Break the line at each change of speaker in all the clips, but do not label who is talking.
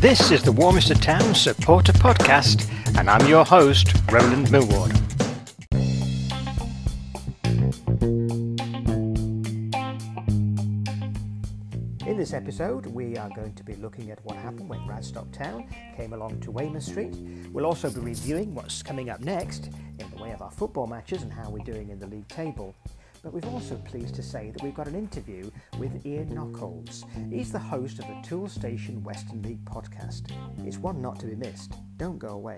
This is the Warminster Town Supporter Podcast, and I'm your host, Roland Millward. In this episode, we are going to be looking at what happened when Radstock Town came along to Weymouth Street. We'll also be reviewing what's coming up next in the way of our football matches and how we're doing in the league table. But we're also pleased to say that we've got an interview with Ian Nockolds. He's the host of the Toolstation Western League podcast. It's one not to be missed. Don't go away.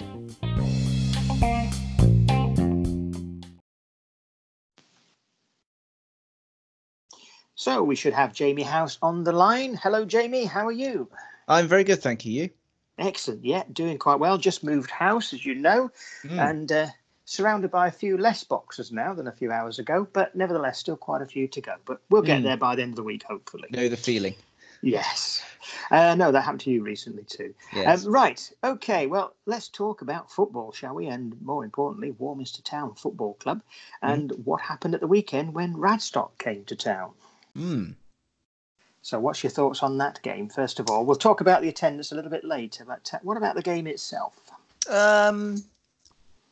So we should have Jamie House on the line. Hello, Jamie. How are you?
I'm very good, thank you. You?
Excellent. Yeah, doing quite well. Just moved house, as you know, mm. and uh, surrounded by a few less boxes now than a few hours ago, but nevertheless, still quite a few to go. But we'll get mm. there by the end of the week, hopefully.
Know the feeling.
Yes. Uh, no, that happened to you recently too. Yes. Um, right. Okay. Well, let's talk about football, shall we? And more importantly, Warminster Town Football Club and mm. what happened at the weekend when Radstock came to town.
Mm.
So, what's your thoughts on that game? First of all, we'll talk about the attendance a little bit later. But what about the game itself?
Um,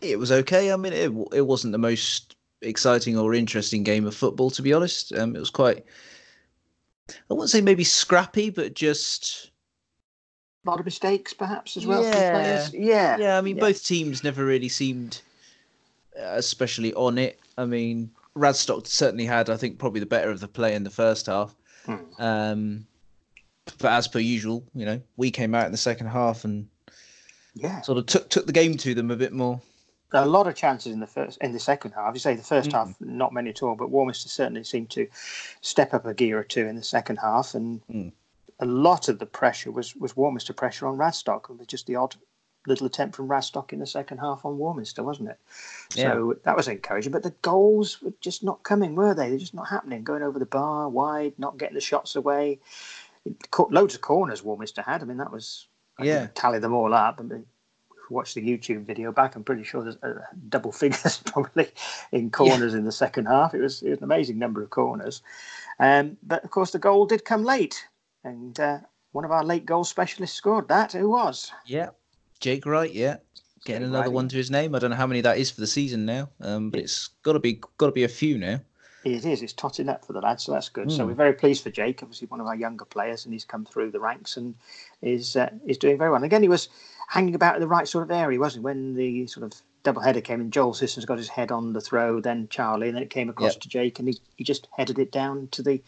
it was okay. I mean, it it wasn't the most exciting or interesting game of football, to be honest. Um, it was quite. I wouldn't say maybe scrappy, but just
a lot of mistakes, perhaps as well.
Yeah,
yeah,
yeah. I mean,
yeah.
both teams never really seemed uh, especially on it. I mean, Radstock certainly had, I think, probably the better of the play in the first half. Hmm. Um, but as per usual, you know, we came out in the second half and
yeah,
sort of took took the game to them a bit more
a lot of chances in the first in the second half. You say the first mm. half, not many at all, but Warminster certainly seemed to step up a gear or two in the second half, and
mm.
a lot of the pressure was was Warminster pressure on Radstock, and with just the odd little attempt from Radstock in the second half on Warminster, wasn't it? Yeah. So that was encouraging. But the goals were just not coming, were they? They're just not happening. Going over the bar, wide, not getting the shots away. Loads of corners Warminster had. I mean, that was I
yeah.
Tally them all up. I mean, watch the YouTube video back, I'm pretty sure there's uh, double figures probably in corners yeah. in the second half. It was, it was an amazing number of corners. Um, but of course, the goal did come late, and uh, one of our late goal specialists scored that. Who was?
Yeah, Jake Wright. Yeah, getting Jake another Wright. one to his name. I don't know how many that is for the season now, um, but it's got to be got to be a few now.
It is. It's totting up for the lad, so that's good. Mm. So hmm. we're very pleased for Jake. Obviously, one of our younger players, and he's come through the ranks and is uh, is doing very well. And again, he was hanging about in the right sort of area, wasn't he? When the sort of double header came in, Joel Sissons got his head on the throw, then Charlie, and then it came across yep. to Jake, and he, he just headed it down to the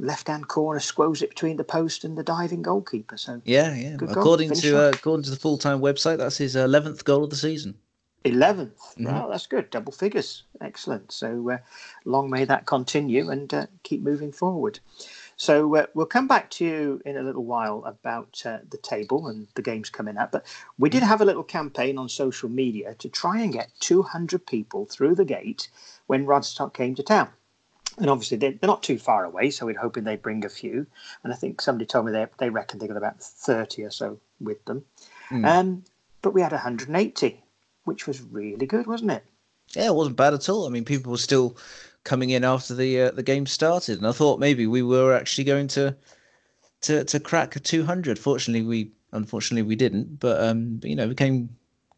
left hand corner, squoze it between the post and the diving goalkeeper. So
yeah, yeah. According to uh, according to the full time website, that's his eleventh goal of the season.
11th. Mm-hmm. Well, that's good. Double figures. Excellent. So uh, long may that continue and uh, keep moving forward. So uh, we'll come back to you in a little while about uh, the table and the games coming up. But we did have a little campaign on social media to try and get 200 people through the gate when Radstock came to town. And obviously they're, they're not too far away, so we're hoping they bring a few. And I think somebody told me they they reckon they got about 30 or so with them. Mm. Um, but we had 180, which was really good, wasn't it?
Yeah, it wasn't bad at all. I mean, people were still coming in after the uh, the game started, and I thought maybe we were actually going to to to crack 200. Fortunately, we unfortunately we didn't, but um, but, you know, we came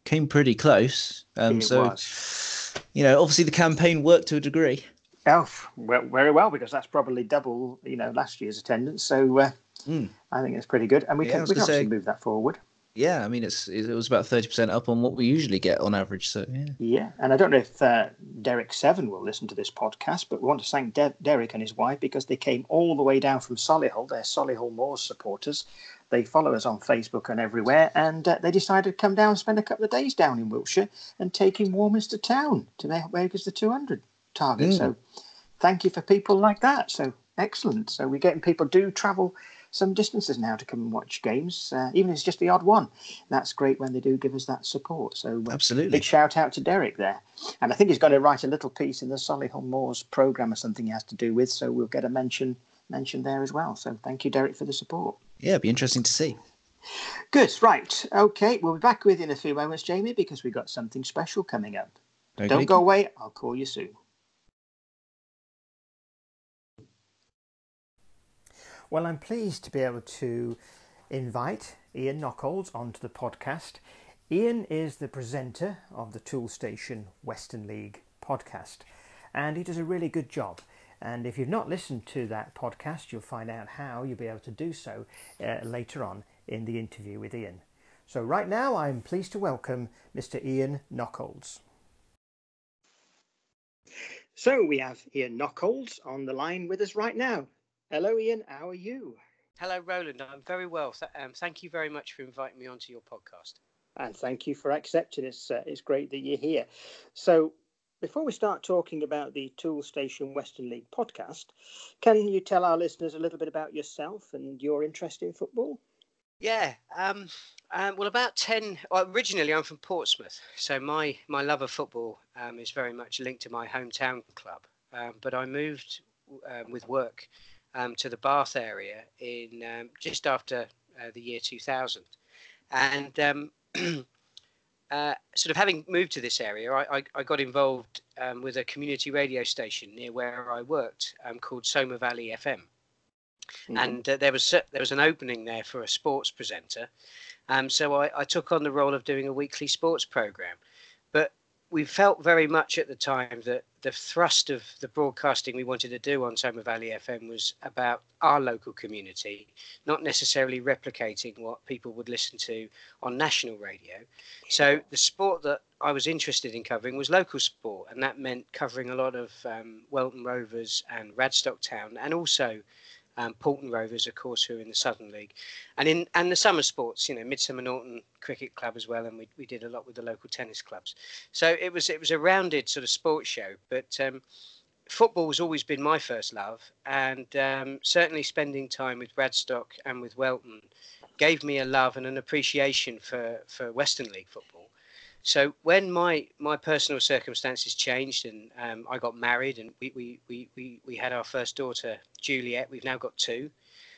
came pretty close. Um, so was. you know, obviously the campaign worked to a degree.
Oh, well, very well because that's probably double you know last year's attendance. So uh,
mm.
I think it's pretty good, and we yeah, can we can say, move that forward
yeah, I mean it's it was about thirty percent up on what we usually get on average. So yeah,
yeah, and I don't know if uh, Derek Seven will listen to this podcast, but we want to thank De- Derek and his wife because they came all the way down from Solihull. They're Solihull Moors supporters. They follow us on Facebook and everywhere, and uh, they decided to come down and spend a couple of days down in Wiltshire and take taking Warminster town to make us the two hundred target. Mm. So thank you for people like that. So excellent. So we're getting people do travel some distances now to come and watch games, uh, even if it's just the odd one. That's great when they do give us that support. So
uh, absolutely,
big shout out to Derek there. And I think he's going to write a little piece in the Solihull Moors program or something he has to do with. So we'll get a mention mentioned there as well. So thank you, Derek, for the support.
Yeah, it'd be interesting to see.
Good. Right. Okay. We'll be back with you in a few moments, Jamie, because we've got something special coming up. Don't, Don't go away. I'll call you soon. Well, I'm pleased to be able to invite Ian Nockolds onto the podcast. Ian is the presenter of the Toolstation Western League podcast, and he does a really good job. And if you've not listened to that podcast, you'll find out how you'll be able to do so uh, later on in the interview with Ian. So, right now, I'm pleased to welcome Mr. Ian Nockolds. So, we have Ian Nockolds on the line with us right now. Hello, Ian. How are you?
Hello, Roland. I'm very well. Um, thank you very much for inviting me onto your podcast.
And thank you for accepting. It's, uh, it's great that you're here. So, before we start talking about the Toolstation Western League podcast, can you tell our listeners a little bit about yourself and your interest in football?
Yeah, um, um, well, about ten. Well, originally, I'm from Portsmouth, so my my love of football um, is very much linked to my hometown club. Um, but I moved um, with work um, to the Bath area in just after uh, the year 2000, and uh, sort of having moved to this area, I, I, I got involved um, with a community radio station near where I worked um, called Somer Valley FM. Mm-hmm. And uh, there was there was an opening there for a sports presenter, um, so I, I took on the role of doing a weekly sports program. We felt very much at the time that the thrust of the broadcasting we wanted to do on Somer Valley FM was about our local community, not necessarily replicating what people would listen to on national radio. So the sport that I was interested in covering was local sport, and that meant covering a lot of um, Welton Rovers and Radstock Town, and also um, Paulton Rovers, of course, who are in the Southern League, and in and the summer sports, you know, Midsomer Norton Cricket Club as well, and we, we did a lot with the local tennis clubs. So it was it was a rounded sort of sports show, but um, football has always been my first love, and um, certainly spending time with Radstock and with Welton gave me a love and an appreciation for for Western League football. So when my my personal circumstances changed and um, I got married and we, we, we, we, we had our first daughter Juliet, we've now got 2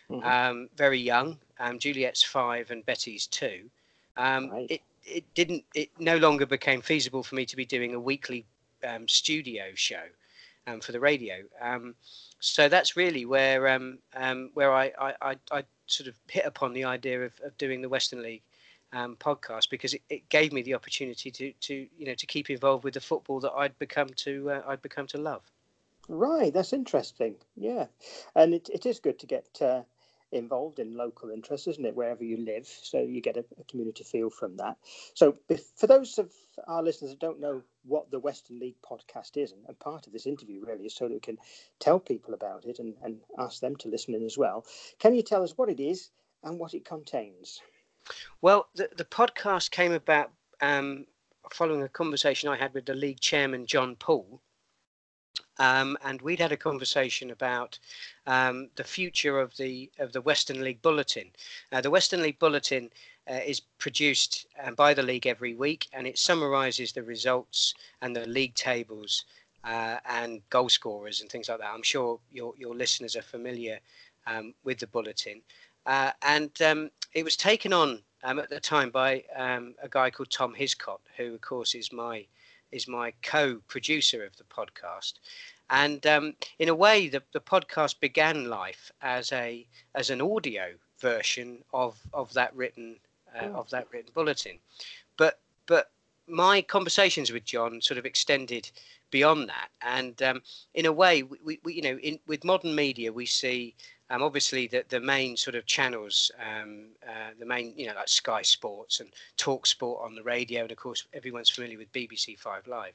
mm-hmm. um, very young. Um, Juliet's five and Betty's two. Um, right. It it didn't it no longer became feasible for me to be doing a weekly um, studio show um, for the radio. so that's really where where I, I, I, I sort of hit upon the idea of, of doing the Western League um, podcast because it, it, gave me the opportunity to, to you know to keep involved with the football that I'd become to uh, I'd become to love.
Right, that's interesting. Yeah, and it, it is good to get uh, involved in local interests, isn't it? Wherever you live, so you get a, a community feel from that. So, for those of our listeners that don't know what the Western League podcast is, and, and part of this interview really is so that we can tell people about it and, and ask them to listen in as well. Can you tell us what it is and what it contains?
Well, the, the podcast came about um, following a conversation I had with the league chairman, John Paul. Um, and we'd had a conversation about um, the future of the of the Western League Bulletin. Uh, the Western League Bulletin uh, is produced uh, by the league every week, and it summarises the results and the league tables uh, and goal scorers and things like that. I'm sure your your listeners are familiar um, with the bulletin. Uh, and um, it was taken on um, at the time by um, a guy called Tom Hiscott, who, of course, is my is my co-producer of the podcast. And um, in a way, the, the podcast began life as a as an audio version of of that written uh, oh. of that written bulletin. But but my conversations with John sort of extended beyond that, and um, in a way, we, we you know in, with modern media we see um, obviously, the, the main sort of channels, um, uh, the main, you know, like Sky Sports and Talk Sport on the radio, and of course, everyone's familiar with BBC Five Live.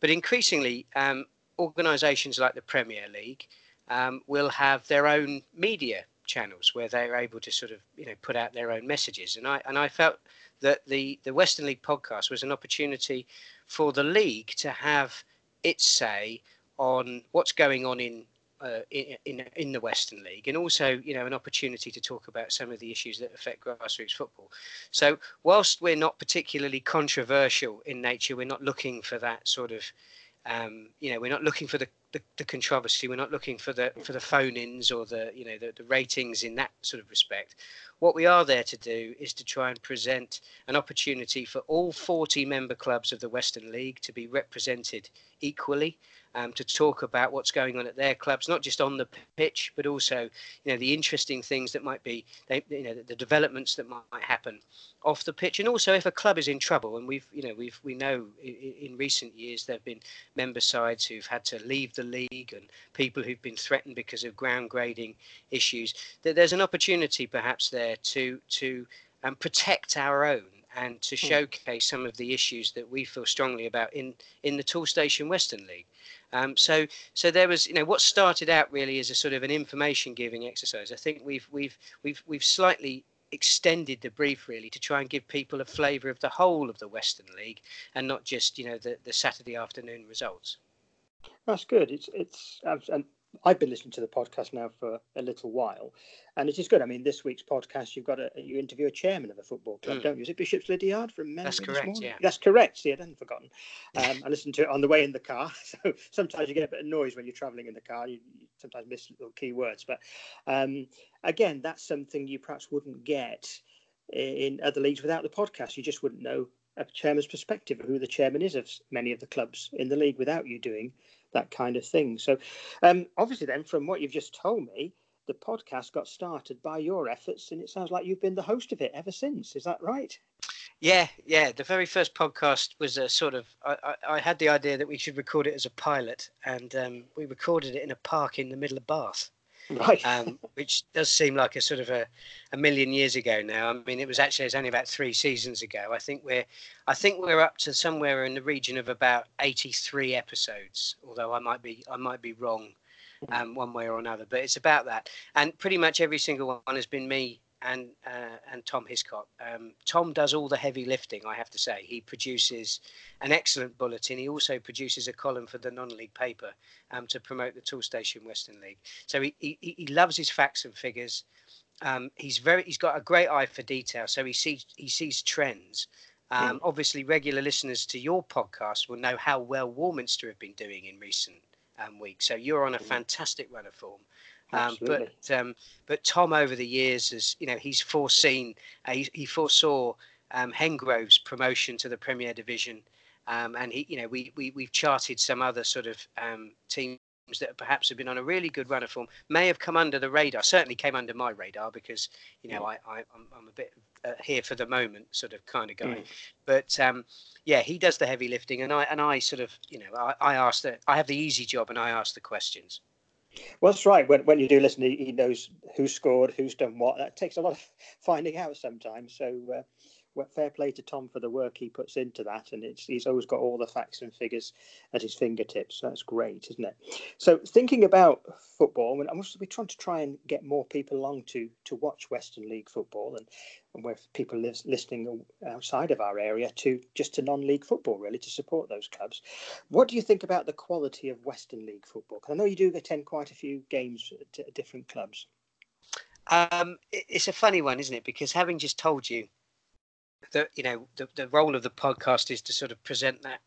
But increasingly, um, organisations like the Premier League um, will have their own media channels where they're able to sort of, you know, put out their own messages. And I and I felt that the the Western League podcast was an opportunity for the league to have its say on what's going on in uh, in, in, in the Western League, and also you know an opportunity to talk about some of the issues that affect grassroots football. So whilst we're not particularly controversial in nature, we're not looking for that sort of um, you know we're not looking for the the, the controversy. We're not looking for the for the phone-ins or the you know the, the ratings in that sort of respect. What we are there to do is to try and present an opportunity for all 40 member clubs of the Western League to be represented equally um, to talk about what's going on at their clubs, not just on the pitch, but also, you know, the interesting things that might be, they, you know, the developments that might, might, happen off the pitch, and also if a club is in trouble, and we've, you know, we've we know in, in recent years there have been member sides who've had to leave the league and people who've been threatened because of ground grading issues. That there's an opportunity perhaps there to to um, protect our own and to hmm. showcase some of the issues that we feel strongly about in in the Toolstation Western League. Um, so, so there was, you know, what started out really as a sort of an information giving exercise. I think we've we've we've we've slightly extended the brief really to try and give people a flavour of the whole of the Western League and not just, you know, the the Saturday afternoon results.
That's good. It's it's and I've been listening to the podcast now for a little while, and it is good. I mean, this week's podcast, you've got a you interview a chairman of a football club, mm. don't you? Is it Bishop's Lydeard from memory
That's correct. Yeah,
that's correct. See, I hadn't forgotten. Um, I listened to it on the way in the car, so sometimes you get a bit of noise when you're travelling in the car. You, you sometimes miss little key words, but um, again, that's something you perhaps wouldn't get in other leagues without the podcast. You just wouldn't know a chairman's perspective of who the chairman is of many of the clubs in the league without you doing that kind of thing. So, um, obviously, then, from what you've just told me, the podcast got started by your efforts, and it sounds like you've been the host of it ever since. Is that right?
Yeah, yeah. The very first podcast was a sort of. I, I, had the idea that we should record it as a pilot, and um, we recorded it in a park in the middle of Bath
right?
Um, which does seem like a sort of a, a million years ago now. I mean, it was actually it's only about three seasons ago. I think we're I think we're up to somewhere in the region of about 83 episodes. Although I might be I might be wrong, um, one way or another. But it's about that, and pretty much every single one has been me and uh, and Tom Hiscock. Um, Tom does all the heavy lifting, I have to say. He produces an excellent bulletin. He also produces a column for the non-league paper um, to promote the Toolstation Western League. So he, he, he loves his facts and figures. Um, he's very he's got a great eye for detail. So he sees he sees trends. Um, hmm. Obviously, regular listeners to your podcast will know how well Warminster have been doing in recent um, weeks. So you're on a hmm. fantastic run of form. Um, but um, but Tom over the years has you know he's foreseen uh, he, he, foresaw um, Hengrove's promotion to the Premier Division, um, and he you know we, we we've charted some other sort of um, teams that perhaps have been on a really good run of form may have come under the radar. Certainly came under my radar because you know I, I am I'm a bit uh, here for the moment sort of kind of guy, mm. but um, yeah he does the heavy lifting and I and I sort of you know I, I ask the I have the easy job and I ask the questions.
Well, that's right. When, when you do listen, he, knows who scored, who's done what. That takes a lot of finding out sometimes. So, uh, fair play to Tom for the work he puts into that, and he's always got all the facts and figures at his fingertips. That's great, isn't it? So, thinking about football, and I must be trying to try and get more people along to to watch Western League football, and, and where people listening outside of our area to just to non-league football, really, to support those clubs. What do you think about the quality of Western League football? Because I know you do attend quite a few games at different clubs.
Um, it's a funny one, isn't it? Because having just told you that you know the, the role of the podcast is to sort of present that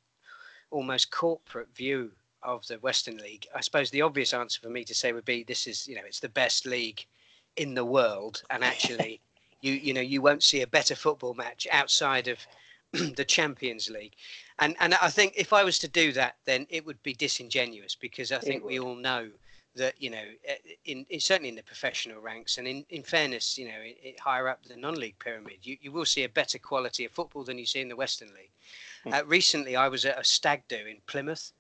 almost corporate view of the Western League. I suppose the obvious answer for me to say would be this is you know it's the best league in the world, and actually you you know you won't see a better football match outside of the Champions League. And and I think if I was to do that, then it would be disingenuous because I think we all know that you know eh, in, in, certainly in the professional ranks and in, in fairness you know it, higher up the non-league pyramid you, you will see a better quality of football than you see in the western league mm. uh, recently i was at a stag do in plymouth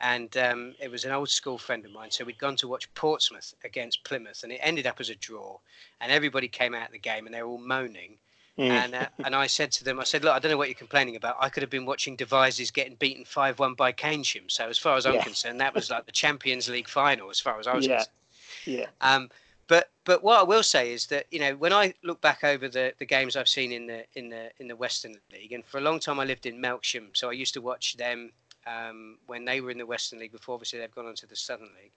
and um, it was an old school friend of mine so we'd gone to watch portsmouth against plymouth and it ended up as a draw and everybody came out of the game and they were all moaning. And uh, and I said to them, I said, look, I don't know what you're complaining about. I could have been watching Devizes getting beaten five one by Keynsham. So as far as I'm yeah. concerned, that was like the Champions League final. As far as I was
yeah.
concerned.
Yeah.
Um, but but what I will say is that you know when I look back over the, the games I've seen in the in the in the Western League, and for a long time I lived in Melksham, so I used to watch them um, when they were in the Western League. Before obviously they've gone on to the Southern League.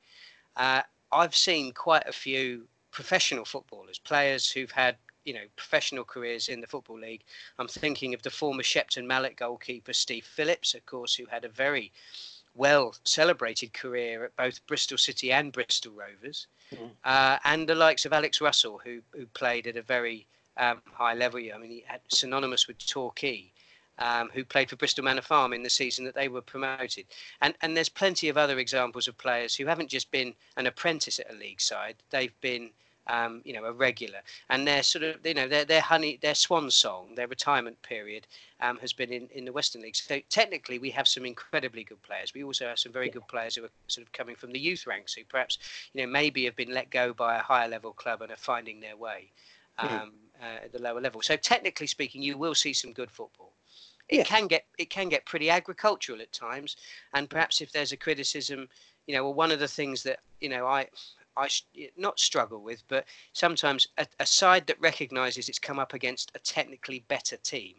Uh, I've seen quite a few professional footballers, players who've had you know professional careers in the football league. I'm thinking of the former Shepton Mallet goalkeeper Steve Phillips, of course, who had a very well celebrated career at both Bristol City and Bristol Rovers,
Mhm.
uh, and the likes of Alex Russell, who who played at a very um, high level. I mean, he had synonymous with Torquay. Um, who played for Bristol Manor Farm in the season that they were promoted, and and there's plenty of other examples of players who haven't just been an apprentice at a league side; they've been um, you know, a regular, and their sort of, you know, their their honey, their swan song, their retirement period um, has been in, in the Western League. So technically, we have some incredibly good players. We also have some very good players who are sort of coming from the youth ranks, who perhaps, you know, maybe have been let go by a higher level club and are finding their way um,
Mhm.
uh, at the lower level. So technically speaking, you will see some good football. It
Yeah.
can get it can get pretty agricultural at times, and perhaps if there's a criticism, you know, well, one of the things that you know I I not struggle with, but sometimes a, a side that recognises it's come up against a technically better team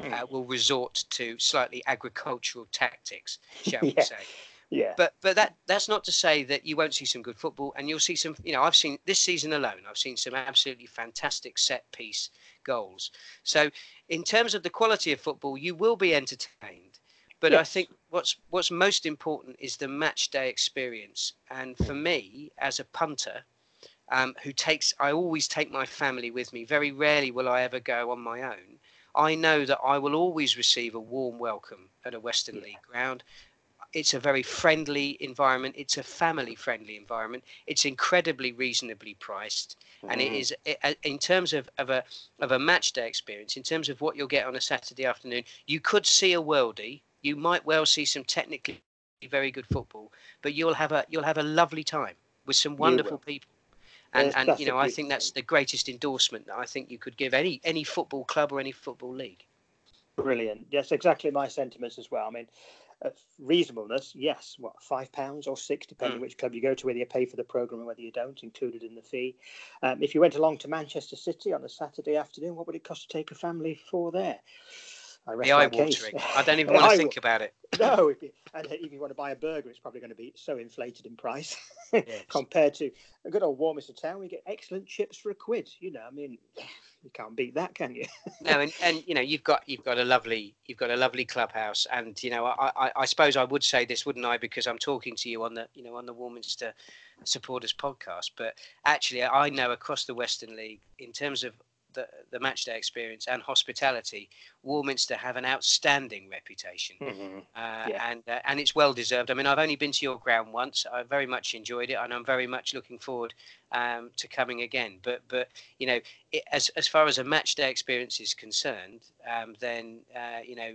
Hmm.
uh, will resort to slightly agricultural tactics, shall we say?
Yeah.
But but that that's not to say that you won't see some good football, and you'll see some. You know, I've seen this season alone. I've seen some absolutely fantastic set piece goals. So in terms of the quality of football, you will be entertained. But I think what's what's most important is the match day experience. And for me, as a punter, um, who takes I always take my family with me. Very rarely will I ever go on my own. I know that I will always receive a warm welcome at a Western League ground. It's a very friendly environment. It's a family friendly environment. It's incredibly reasonably priced. And it
Mm.
is i- i- in terms of, of a of a match day experience, in terms of what you'll get on a Saturday afternoon, you could see a worldie. You might well see some technically very good football, but you'll have a you'll have a lovely time with some wonderful people. And and you know, I think that's the greatest endorsement that I think you could give any any football club or any football league.
Brilliant. Yes, exactly my sentiments as well. I mean, uh, reasonableness, yes. What five pounds or six, depending
Mm.
which club you go to, whether you pay for the program or whether you don't, included in the fee. Um, if you went along to Manchester City on a Saturday afternoon, what would it cost to take a family for there?
The eye watering. I don't even want to think about it.
No, if you, and if you want to buy a burger, it's probably going to be so inflated in price
Yes.
compared to a good old Warminster town. We get excellent chips for a quid. You know, I mean, you can't beat that, can you?
no, and, and you know you've got you've got a lovely you've got a lovely clubhouse, and you know I, I, I suppose I would say this, wouldn't I? Because I'm talking to you on the you know on the Warminster supporters podcast, but actually I know across the Western League in terms of the the match day experience and hospitality, Warminster have an outstanding reputation.
Mm-hmm.
uh,
Yeah.
and uh, and it's well deserved. I mean, I've only been to your ground once. I very much enjoyed it, and I'm very much looking forward um, to coming again. But but you know, it, as as far as a match day experience is concerned, um, then uh, you know,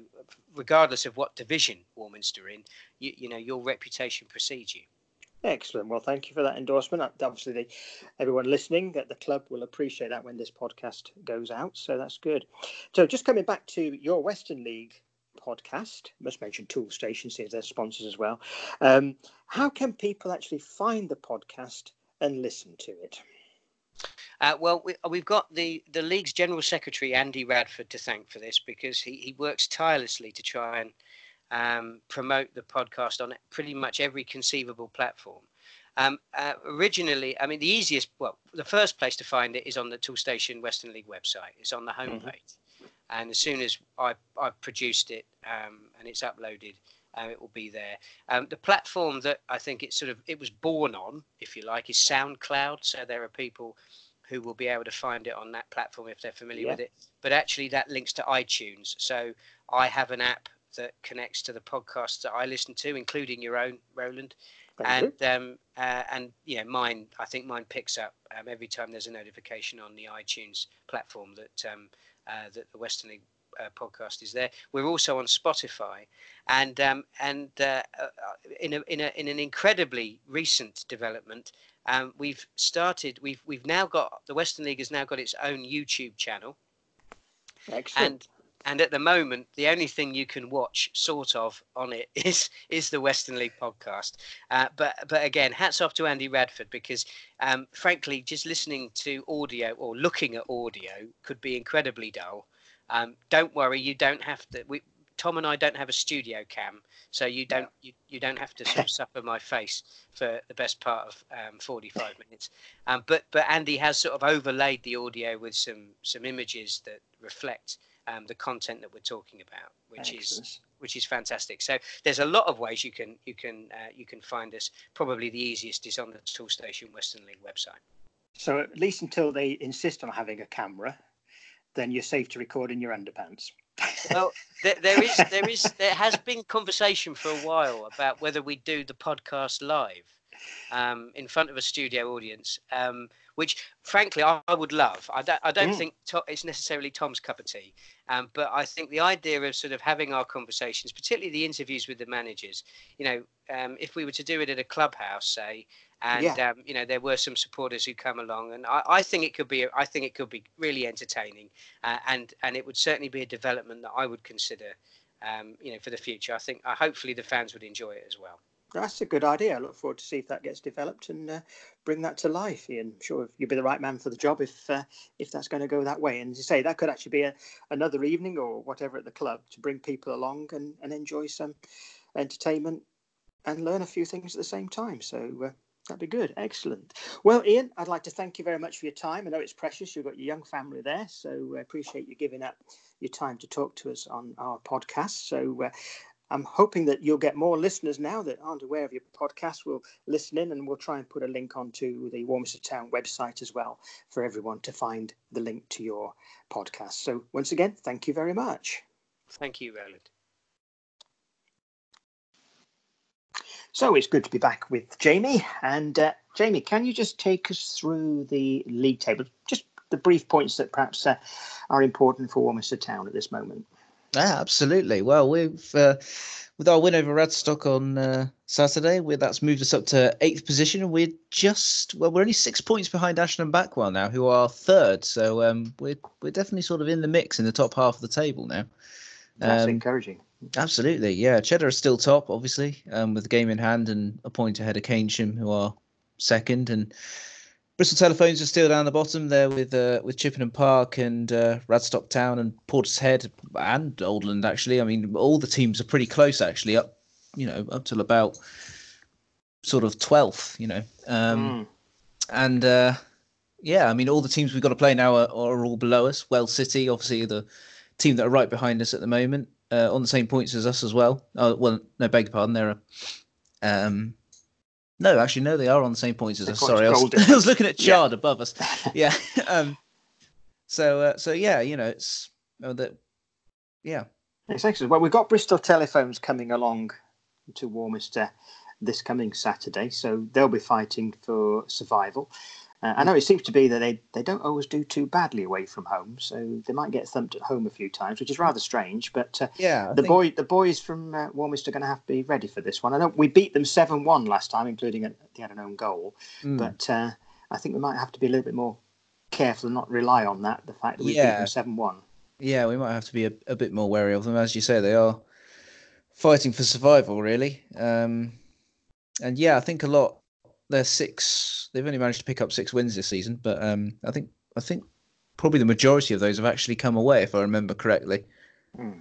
regardless of what division Warminster in, you, you know, your reputation precedes you.
Excellent. Well, thank you for that endorsement. Uh, Obviously, the, everyone listening at the club will appreciate that when this podcast goes out. So that's good. So, just coming back to your Western League podcast, must mention Toolstation since they're sponsors as well. Um, how can people actually find the podcast and listen to it?
Uh, well, we, we've got the, the league's general secretary, Andy Radford, to thank for this because he, he works tirelessly to try and um, promote the podcast on pretty much every conceivable platform. Um, uh, originally, I mean, the easiest, well, the first place to find it is on the Toolstation Western League website. It's on the homepage. And as soon as I, I've produced it um, and it's uploaded, uh, it will be there. Um, the platform that I think it sort of it was born on, if you like, is SoundCloud. So there are people who will be able to find it on that platform if they're familiar
Yeah.
with it. But actually, that links to iTunes. So I have an app that connects to the podcasts that I listen to, including your own, Roland.
Thank you.
and um, uh, and you know mine. I think mine picks up um, every time there's a notification on the iTunes platform that um, uh, that the Western League uh, podcast is there. We're also on Spotify, and um, and uh, uh, in a, in a, in an incredibly recent development, um, we've started. We've we've now got the Western League has now got its own YouTube channel,
Excellent.
and and at the moment, the only thing you can watch, sort of, on it is is the Western League podcast. Uh, but but again, hats off to Andy Radford because, um, frankly, just listening to audio or looking at audio could be incredibly dull. Um, don't worry, you don't have to. We, Tom and I don't have a studio cam, so you don't you, you don't have to sort of suffer my face for the best part of um, 45 minutes. Um, but but Andy has sort of overlaid the audio with some some images that reflect um, the content that we're talking about, which is which is fantastic. So there's a lot of ways you can you can uh, you can find us. Probably the easiest is on the Toolstation Western League website.
So at least until they insist on having a camera, then you're safe to record in your underpants.
well, there, there is there is there has been conversation for a while about whether we do the podcast live um, in front of a studio audience. Um, which frankly I, I would love. I don't, I don't mm. think to, it's necessarily Tom's cup of tea, um, but I think the idea of sort of having our conversations, particularly the interviews with the managers, you know, um, if we were to do it at a clubhouse, say, and yeah. um, you know there were some supporters who come along, and I, I think it could be, I think it could be really entertaining, uh, and and it would certainly be a development that I would consider, um, you know, for the future. I think uh, hopefully the fans would enjoy it as well.
That's a good idea. I look forward to see if that gets developed and uh, bring that to life. Ian, I'm sure you'll be the right man for the job if uh, if that's going to go that way. And as you say, that could actually be a, another evening or whatever at the club to bring people along and, and enjoy some entertainment and learn a few things at the same time. So uh, that'd be good. Excellent. Well, Ian, I'd like to thank you very much for your time. I know it's precious. You've got your young family there, so I appreciate you giving up your time to talk to us on our podcast. So uh, I'm hoping that you'll get more listeners now that aren't aware of your podcast. Will listen in, and we'll try and put a link onto the Warminster Town website as well for everyone to find the link to your podcast. So once again, thank you very much.
Thank you, Roland.
So it's good to be back with Jamie. And uh, Jamie, can you just take us through the league table? Just the brief points that perhaps uh, are important for Warminster Town at this moment.
Yeah, absolutely. Well, we've uh, with our win over Radstock on uh, Saturday, we that's moved us up to eighth position. We're just well, we're only six points behind Ashton and Backwell now, who are third. So um, we're we're definitely sort of in the mix in the top half of the table now.
That's um, encouraging.
Absolutely, yeah. Cheddar is still top, obviously, um, with the game in hand and a point ahead of Keynsham, who are second, and Bristol Telephones are still down the bottom there with uh, with Chippenham Park and uh, Radstock Town and Portishead and Oldland. Actually, I mean, all the teams are pretty close. Actually, up you know up till about sort of twelfth. You know, um, mm. and uh, yeah, I mean, all the teams we've got to play now are, are all below us. Wells City, obviously, the team that are right behind us at the moment, uh, on the same points as us as well. Oh, well, no, beg your pardon, they're um, no, actually, no, they are on the same points as us. Sorry, I was, I was, looking at Chard yeah. above us. Yeah. um, so, uh, so yeah, you know, it's oh, that. Yeah.
It's excellent. Well, we've got Bristol Telephones coming along to Warminster this coming Saturday, so they'll be fighting for survival. Uh, I know it seems to be that they, they don't always do too badly away from home, so they might get thumped at home a few times, which is rather strange. But uh, yeah, the think... boy the boys from uh, Warminster are going to have to be ready for this one. I know we beat them seven one last time, including a, they had an own goal, mm. but uh, I think we might have to be a little bit more careful and not rely on that. The fact that we yeah. beat them seven one.
Yeah, we might have to be a, a, bit more wary of them, as you say. They are fighting for survival, really. Um, and yeah, I think a lot they're six. They've only managed to pick up six wins this season, but um, I think I think probably the majority of those have actually come away, if I remember correctly.
Hmm.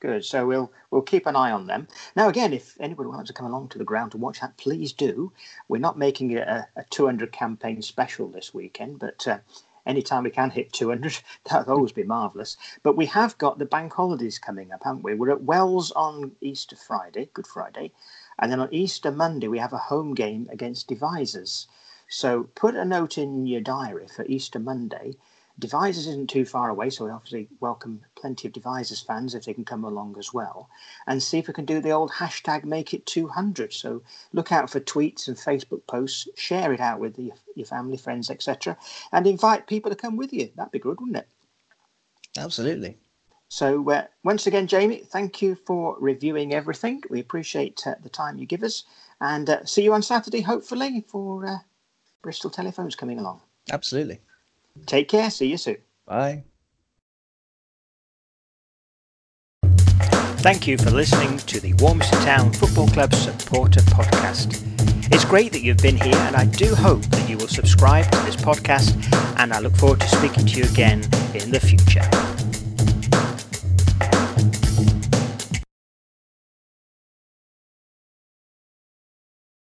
Good. So we'll we'll keep an eye on them. Now, again, if anybody wants to come along to the ground to watch that, please do. We're not making it a, a 200 campaign special this weekend, but uh, anytime we can hit 200, that would always be marvellous. But we have got the bank holidays coming up, haven't we? We're at Wells on Easter Friday, Good Friday. And then on Easter Monday, we have a home game against Devizes. So put a note in your diary for Easter Monday. Devizes isn't too far away, so we obviously welcome plenty of Devizes fans if they can come along as well. And see if we can do the old hashtag make it 200. So look out for tweets and Facebook posts, share it out with your family, friends, etc. And invite people to come with you. That'd be good, wouldn't it?
Absolutely.
So, uh, once again, Jamie, thank you for reviewing everything. We appreciate uh, the time you give us. And uh, see you on Saturday, hopefully, for uh, Bristol Telephones coming along.
Absolutely.
Take care. See you soon.
Bye.
Thank you for listening to the Warminster Town Football Club Supporter Podcast. It's great that you've been here, and I do hope that you will subscribe to this podcast. And I look forward to speaking to you again in the future.